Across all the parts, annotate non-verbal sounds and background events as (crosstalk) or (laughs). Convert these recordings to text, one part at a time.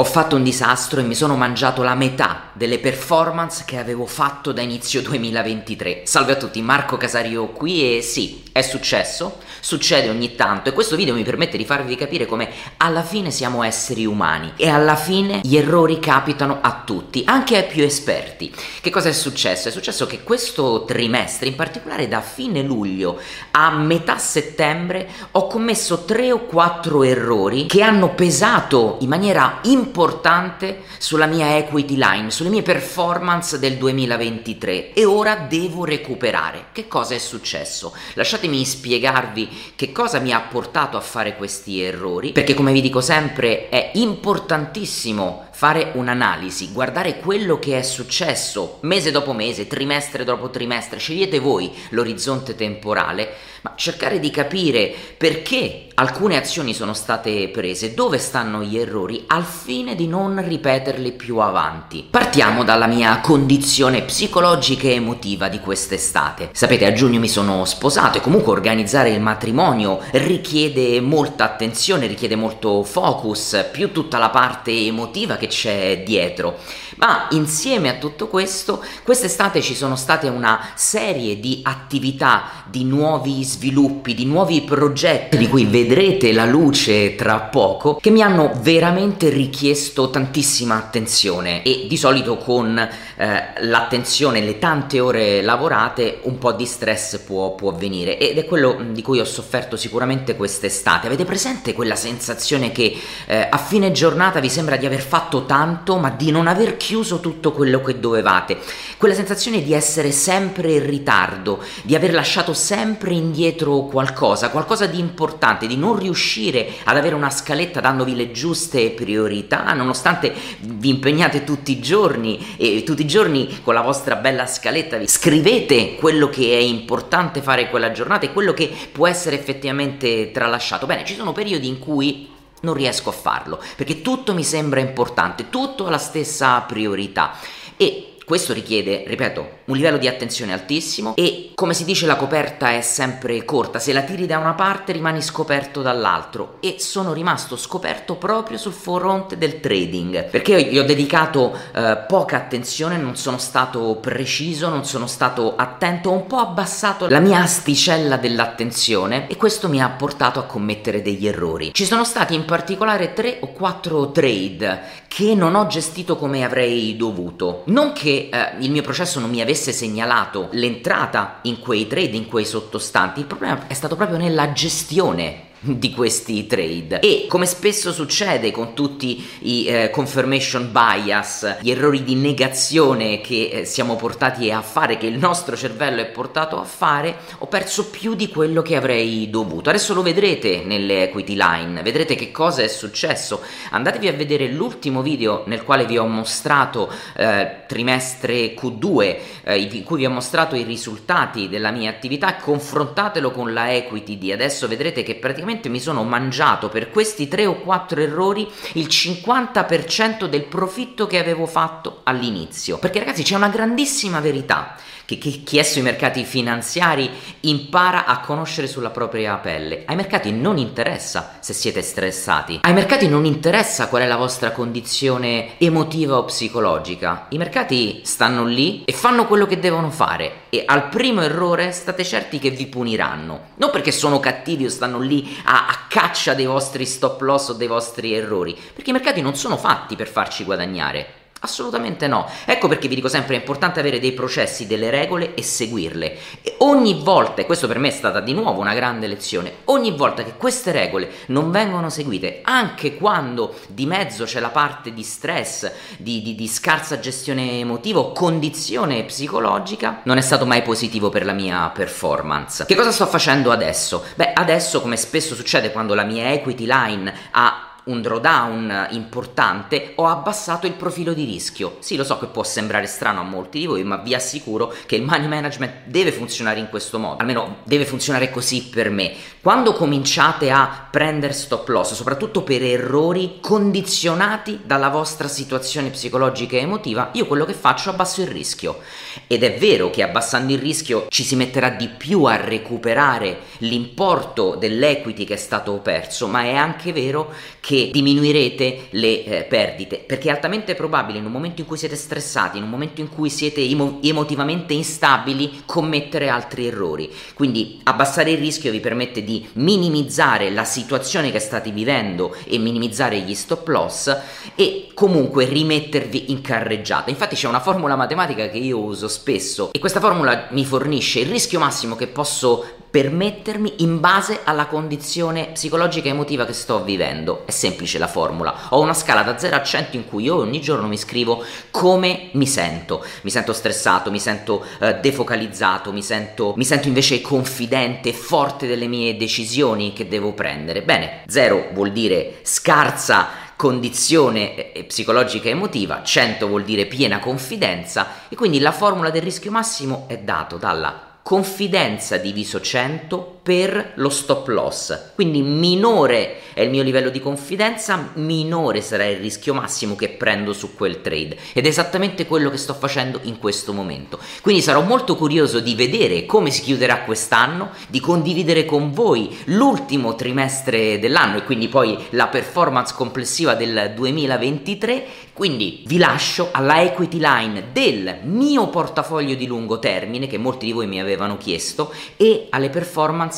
Ho fatto un disastro e mi sono mangiato la metà delle performance che avevo fatto da inizio 2023. Salve a tutti, Marco Casario qui e sì, è successo, succede ogni tanto e questo video mi permette di farvi capire come alla fine siamo esseri umani e alla fine gli errori capitano a tutti, anche ai più esperti. Che cosa è successo? È successo che questo trimestre, in particolare da fine luglio a metà settembre, ho commesso tre o quattro errori che hanno pesato in maniera importante importante sulla mia equity line, sulle mie performance del 2023 e ora devo recuperare. Che cosa è successo? Lasciatemi spiegarvi che cosa mi ha portato a fare questi errori, perché come vi dico sempre è importantissimo fare un'analisi, guardare quello che è successo mese dopo mese, trimestre dopo trimestre, scegliete voi l'orizzonte temporale, ma cercare di capire perché alcune azioni sono state prese, dove stanno gli errori, al fine di non ripeterli più avanti. Partiamo dalla mia condizione psicologica e emotiva di quest'estate. Sapete, a giugno mi sono sposato e comunque organizzare il matrimonio richiede molta attenzione, richiede molto focus, più tutta la parte emotiva che c'è dietro. Ma insieme a tutto questo, quest'estate ci sono state una serie di attività, di nuovi sviluppi, di nuovi progetti di cui vedrete la luce tra poco, che mi hanno veramente richiesto tantissima attenzione e di solito con eh, l'attenzione, le tante ore lavorate, un po' di stress può, può venire ed è quello di cui ho sofferto sicuramente quest'estate. Avete presente quella sensazione che eh, a fine giornata vi sembra di aver fatto tanto ma di non aver chiuso tutto quello che dovevate? Quella sensazione di essere sempre in ritardo, di aver lasciato sempre indietro qualcosa, qualcosa di importante, di non riuscire ad avere una scaletta dandovi le giuste priorità, nonostante vi impegnate tutti i giorni e tutti i giorni con la vostra bella scaletta vi scrivete quello che è importante fare quella giornata e quello che può essere effettivamente tralasciato. Bene, ci sono periodi in cui non riesco a farlo perché tutto mi sembra importante, tutto ha la stessa priorità e questo richiede, ripeto, un livello di attenzione altissimo e come si dice la coperta è sempre corta, se la tiri da una parte rimani scoperto dall'altro e sono rimasto scoperto proprio sul fronte del trading perché gli ho dedicato eh, poca attenzione, non sono stato preciso, non sono stato attento, ho un po' abbassato la mia asticella dell'attenzione e questo mi ha portato a commettere degli errori. Ci sono stati in particolare tre o quattro trade che non ho gestito come avrei dovuto. Non che eh, il mio processo non mi avesse segnalato l'entrata in quei trade, in quei sottostanti, il problema è stato proprio nella gestione (laughs) di questi trade. E come spesso succede con tutti i eh, confirmation bias gli errori di negazione che eh, siamo portati a fare che il nostro cervello è portato a fare ho perso più di quello che avrei dovuto. Adesso lo vedrete nelle equity line. Vedrete che cosa è successo. Andatevi a vedere l'ultimo video nel quale vi ho mostrato eh, trimestre Q2 eh, in cui vi ho mostrato i risultati della mia attività. Confrontatelo con la equity di adesso. Vedrete che praticamente praticamente mi sono mangiato per questi 3 o 4 errori il 50% del profitto che avevo fatto all'inizio. Perché ragazzi c'è una grandissima verità che, che chi è sui mercati finanziari impara a conoscere sulla propria pelle. Ai mercati non interessa se siete stressati, ai mercati non interessa qual è la vostra condizione emotiva o psicologica. I mercati stanno lì e fanno quello che devono fare e al primo errore state certi che vi puniranno. Non perché sono cattivi o stanno lì a, a caccia dei vostri stop loss o dei vostri errori, perché i mercati non sono fatti per farci guadagnare. Assolutamente no. Ecco perché vi dico sempre è importante avere dei processi, delle regole e seguirle. E ogni volta, e questo per me è stata di nuovo una grande lezione, ogni volta che queste regole non vengono seguite, anche quando di mezzo c'è la parte di stress, di, di, di scarsa gestione emotiva o condizione psicologica, non è stato mai positivo per la mia performance. Che cosa sto facendo adesso? Beh, adesso come spesso succede quando la mia equity line ha un drawdown importante, ho abbassato il profilo di rischio. Sì, lo so che può sembrare strano a molti di voi, ma vi assicuro che il money management deve funzionare in questo modo, almeno deve funzionare così per me. Quando cominciate a prendere stop loss, soprattutto per errori condizionati dalla vostra situazione psicologica e emotiva, io quello che faccio è abbasso il rischio. Ed è vero che abbassando il rischio ci si metterà di più a recuperare l'importo dell'equity che è stato perso, ma è anche vero che che diminuirete le eh, perdite, perché è altamente probabile in un momento in cui siete stressati, in un momento in cui siete emo- emotivamente instabili, commettere altri errori. Quindi abbassare il rischio vi permette di minimizzare la situazione che state vivendo e minimizzare gli stop loss e comunque rimettervi in carreggiata. Infatti c'è una formula matematica che io uso spesso e questa formula mi fornisce il rischio massimo che posso permettermi in base alla condizione psicologica e emotiva che sto vivendo. È semplice la formula. Ho una scala da 0 a 100 in cui io ogni giorno mi scrivo come mi sento. Mi sento stressato, mi sento uh, defocalizzato, mi sento, mi sento invece confidente, forte delle mie decisioni che devo prendere. Bene, 0 vuol dire scarsa condizione psicologica e emotiva, 100 vuol dire piena confidenza e quindi la formula del rischio massimo è dato dalla confidenza diviso 100 per lo stop loss. Quindi minore è il mio livello di confidenza, minore sarà il rischio massimo che prendo su quel trade. Ed è esattamente quello che sto facendo in questo momento. Quindi sarò molto curioso di vedere come si chiuderà quest'anno, di condividere con voi l'ultimo trimestre dell'anno e quindi poi la performance complessiva del 2023. Quindi vi lascio alla equity line del mio portafoglio di lungo termine che molti di voi mi avevano chiesto e alle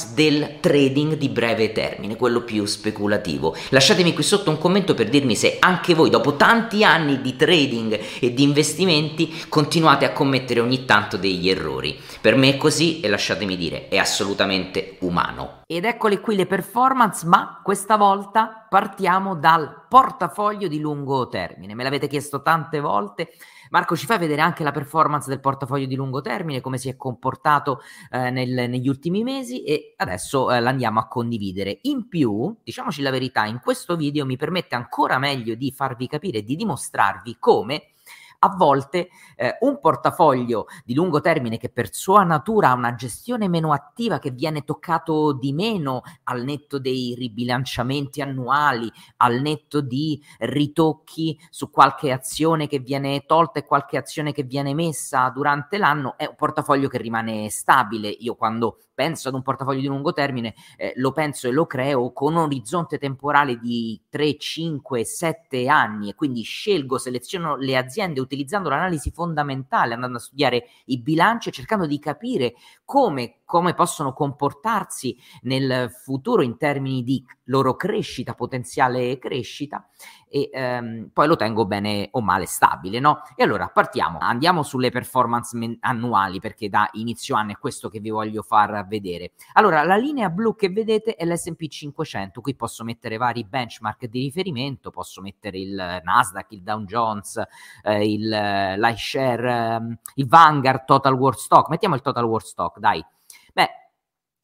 performance del trading di breve termine, quello più speculativo. Lasciatemi qui sotto un commento per dirmi se anche voi dopo tanti anni di trading e di investimenti continuate a commettere ogni tanto degli errori. Per me è così e lasciatemi dire, è assolutamente umano. Ed eccole qui le performance, ma questa volta partiamo dal portafoglio di lungo termine. Me l'avete chiesto tante volte. Marco, ci fai vedere anche la performance del portafoglio di lungo termine, come si è comportato eh, nel, negli ultimi mesi e adesso eh, l'andiamo a condividere. In più, diciamoci la verità, in questo video mi permette ancora meglio di farvi capire e di dimostrarvi come a volte eh, un portafoglio di lungo termine che per sua natura ha una gestione meno attiva, che viene toccato di meno al netto dei ribilanciamenti annuali, al netto di ritocchi su qualche azione che viene tolta e qualche azione che viene messa durante l'anno, è un portafoglio che rimane stabile. Io quando penso ad un portafoglio di lungo termine, eh, lo penso e lo creo con un orizzonte temporale di 3, 5, 7 anni. E quindi scelgo, seleziono le aziende utilizzando l'analisi fondamentale, andando a studiare i bilanci e cercando di capire come, come possono comportarsi nel futuro in termini di loro crescita, potenziale crescita e ehm, poi lo tengo bene o male stabile, no? E allora partiamo, andiamo sulle performance men- annuali perché da inizio anno è questo che vi voglio far vedere. Allora, la linea blu che vedete è l'S&P 500, qui posso mettere vari benchmark di riferimento, posso mettere il Nasdaq, il Dow Jones, eh, il eh, l'iShare, eh, il Vanguard, Total World Stock, mettiamo il Total World Stock, dai. Beh,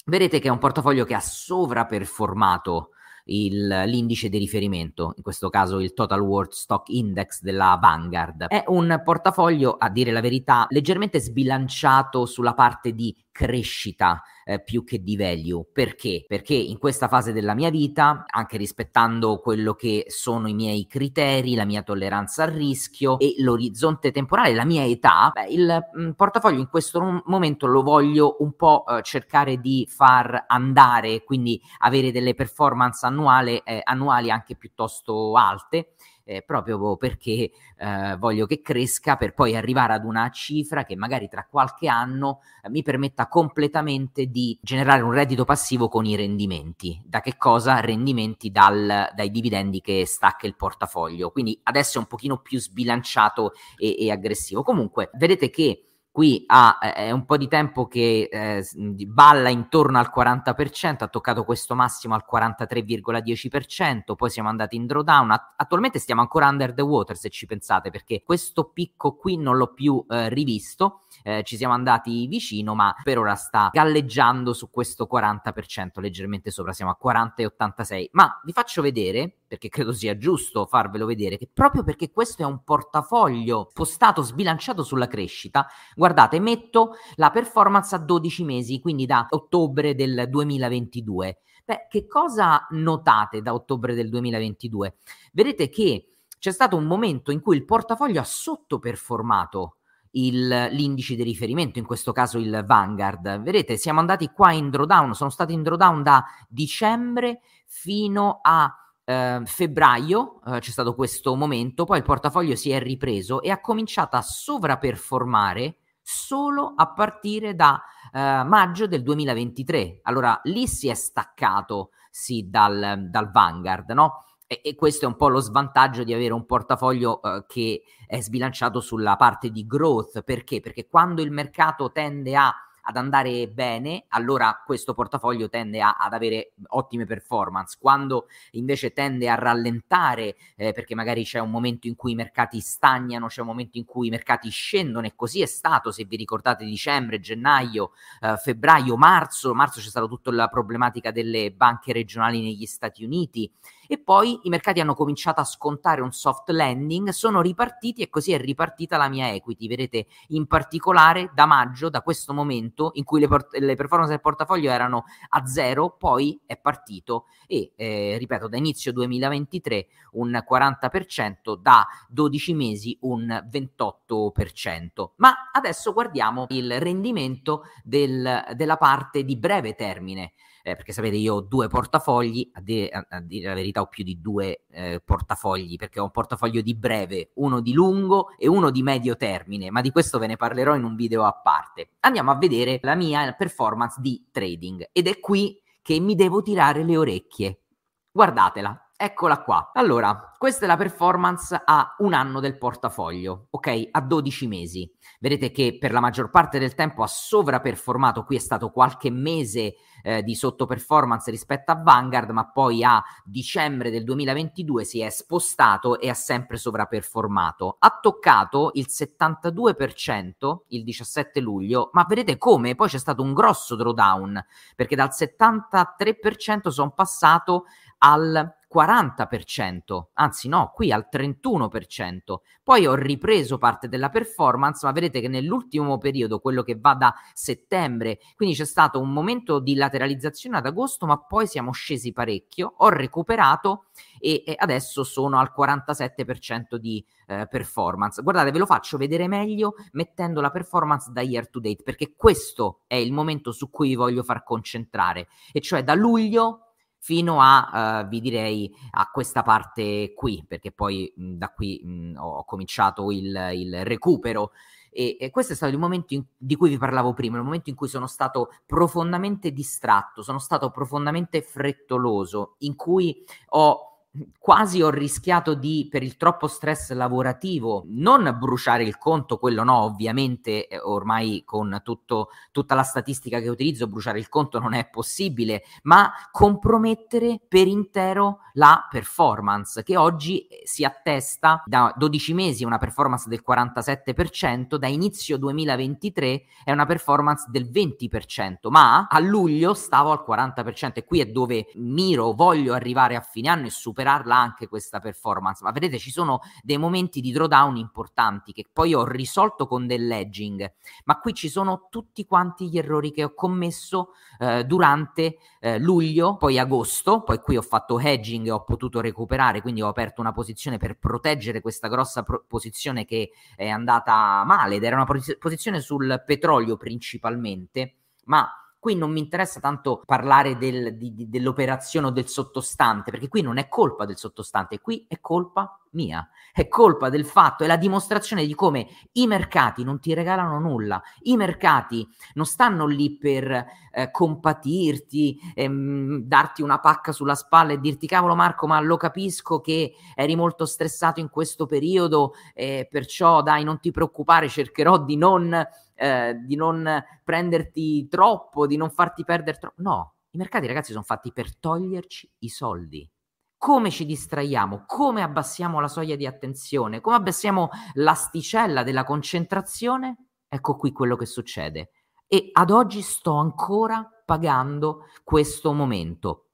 vedete che è un portafoglio che ha sovraperformato il, l'indice di riferimento, in questo caso il Total World Stock Index della Vanguard. È un portafoglio, a dire la verità, leggermente sbilanciato sulla parte di crescita eh, più che di value. Perché? Perché in questa fase della mia vita, anche rispettando quello che sono i miei criteri, la mia tolleranza al rischio e l'orizzonte temporale, la mia età, beh, il mh, mm, portafoglio in questo momento lo voglio un po' eh, cercare di far andare, quindi avere delle performance annuale, eh, annuali anche piuttosto alte eh, proprio perché eh, voglio che cresca per poi arrivare ad una cifra che magari tra qualche anno eh, mi permetta completamente di generare un reddito passivo con i rendimenti. Da che cosa? Rendimenti dal, dai dividendi che stacca il portafoglio. Quindi adesso è un pochino più sbilanciato e, e aggressivo. Comunque, vedete che qui ha, è un po' di tempo che eh, balla intorno al 40%, ha toccato questo massimo al 43,10%, poi siamo andati in drawdown, attualmente stiamo ancora under the water se ci pensate, perché questo picco qui non l'ho più eh, rivisto, eh, ci siamo andati vicino, ma per ora sta galleggiando su questo 40%, leggermente sopra, siamo a 40,86. Ma vi faccio vedere, perché credo sia giusto farvelo vedere, che proprio perché questo è un portafoglio spostato, sbilanciato sulla crescita, guardate, metto la performance a 12 mesi, quindi da ottobre del 2022. Beh, che cosa notate da ottobre del 2022? Vedete che c'è stato un momento in cui il portafoglio ha sottoperformato il, l'indice di riferimento, in questo caso il Vanguard. Vedete, siamo andati qua in drawdown, sono stati in drawdown da dicembre fino a eh, febbraio eh, c'è stato questo momento, poi il portafoglio si è ripreso e ha cominciato a sovraperformare solo a partire da eh, maggio del 2023. Allora lì si è staccato sì, dal, dal Vanguard, no? E, e, questo è un po' lo svantaggio di avere un portafoglio eh, che è sbilanciato sulla parte di growth. Perché? Perché quando il mercato tende a ad andare bene, allora questo portafoglio tende a, ad avere ottime performance. Quando invece tende a rallentare, eh, perché magari c'è un momento in cui i mercati stagnano, c'è un momento in cui i mercati scendono, e così è stato, se vi ricordate, dicembre, gennaio, eh, febbraio, marzo. Marzo c'è stata tutta la problematica delle banche regionali negli Stati Uniti e poi i mercati hanno cominciato a scontare un soft landing, sono ripartiti e così è ripartita la mia equity. Vedete, in particolare da maggio, da questo momento in cui le, port- le performance del portafoglio erano a zero, poi è partito e, eh, ripeto, da inizio 2023 un 40%, da 12 mesi un 28%. Ma adesso guardiamo il rendimento del, della parte di breve termine eh, perché sapete io ho due portafogli, a, dire, a, dire la verità ho più di due eh, portafogli, perché ho un portafoglio di breve, uno di lungo e uno di medio termine, ma di questo ve ne parlerò in un video a parte. Andiamo a vedere la mia performance di trading ed è qui che mi devo tirare le orecchie. Guardatela. Eccola qua. Allora, questa è la performance a un anno del portafoglio, ok? A 12 mesi. Vedete che per la maggior parte del tempo ha sovraperformato, qui è stato qualche mese eh, di sottoperformance rispetto a Vanguard, ma poi a dicembre del 2022 si è spostato e ha sempre sovraperformato. Ha toccato il 72% il 17 luglio, ma vedete come poi c'è stato un grosso drawdown, perché dal 73% sono passato al 40%, anzi no, qui al 31%. Poi ho ripreso parte della performance, ma vedete che nell'ultimo periodo, quello che va da settembre, quindi c'è stato un momento di lateralizzazione ad agosto, ma poi siamo scesi parecchio, ho recuperato e, e adesso sono al 47% di eh, performance. Guardate, ve lo faccio vedere meglio mettendo la performance da year to date, perché questo è il momento su cui vi voglio far concentrare, e cioè da luglio fino a, uh, vi direi, a questa parte qui, perché poi mh, da qui mh, ho cominciato il, il recupero. E, e, questo è stato il momento in, di cui vi parlavo prima, il momento in cui sono stato profondamente distratto, sono stato profondamente frettoloso, in cui ho quasi ho rischiato di, per il troppo stress lavorativo, non bruciare il conto, quello no, ovviamente eh, ormai con tutto, tutta la statistica che utilizzo, bruciare il conto non è possibile, ma compromettere per intero la performance, che oggi eh, si attesta da 12 mesi una performance del 47%, da inizio 2023 è una performance del 20%, ma a luglio stavo al 40% e qui è dove miro, voglio arrivare a fine anno e superare superarla anche questa performance, ma vedete ci sono dei momenti di drawdown importanti che poi ho risolto con dell'edging, ma qui ci sono tutti quanti gli errori che ho commesso eh, durante eh, luglio, poi agosto, poi qui ho fatto hedging e ho potuto recuperare, quindi ho aperto una posizione per proteggere questa grossa pro- posizione che è andata male ed era una pos- posizione sul petrolio principalmente, ma qui non mi interessa tanto parlare del, di, di, dell'operazione o del sottostante, perché qui non è colpa del sottostante, qui è colpa mia, è colpa del fatto, è la dimostrazione di come i mercati non ti regalano nulla, i mercati non stanno lì per eh, compatirti, ehm, darti una pacca sulla spalla e dirti cavolo Marco, ma lo capisco che eri molto stressato in questo periodo, eh, perciò dai non ti preoccupare, cercherò di non eh, di non prenderti troppo, di non farti perdere troppo. No, i mercati ragazzi sono fatti per toglierci i soldi. Come ci distraiamo, come abbassiamo la soglia di attenzione, come abbassiamo l'asticella della concentrazione, ecco qui quello che succede. E ad oggi sto ancora pagando questo momento.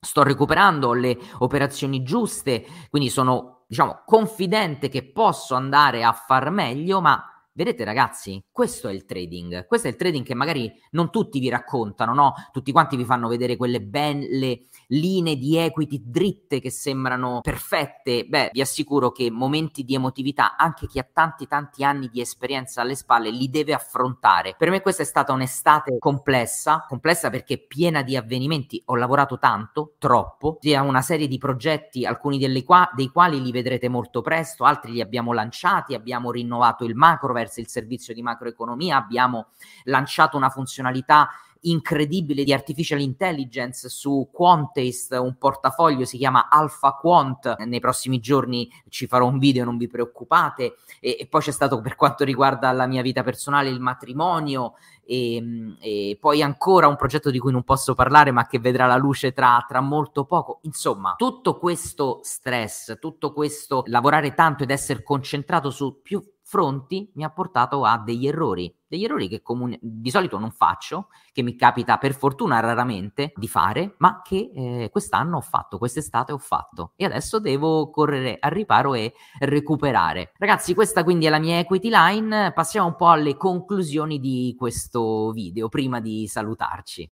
Sto recuperando le operazioni giuste, quindi sono, diciamo, confidente che posso andare a far meglio, ma Vedete ragazzi, questo è il trading, questo è il trading che magari non tutti vi raccontano, no? Tutti quanti vi fanno vedere quelle belle linee di equity dritte che sembrano perfette. Beh, vi assicuro che momenti di emotività, anche chi ha tanti tanti anni di esperienza alle spalle, li deve affrontare. Per me questa è stata un'estate complessa, complessa perché piena di avvenimenti, ho lavorato tanto, troppo, sia una serie di progetti, alcuni qua- dei quali li vedrete molto presto, altri li abbiamo lanciati, abbiamo rinnovato il macro verso il servizio di macroeconomia, abbiamo lanciato una funzionalità incredibile di artificial intelligence su Quantest, un portafoglio si chiama Alpha Quant. Nei prossimi giorni ci farò un video, non vi preoccupate. E, e poi c'è stato per quanto riguarda la mia vita personale il matrimonio. E, e, poi ancora un progetto di cui non posso parlare, ma che vedrà la luce tra, tra molto poco. Insomma, tutto questo stress, tutto questo lavorare tanto ed essere concentrato su più fronti mi ha portato a degli errori, degli errori che comuni- di solito non faccio, che mi capita per fortuna raramente di fare, ma che eh, quest'anno ho fatto, quest'estate ho fatto e adesso devo correre al riparo e recuperare. Ragazzi, questa quindi è la mia equity line, passiamo un po' alle conclusioni di questo video prima di salutarci.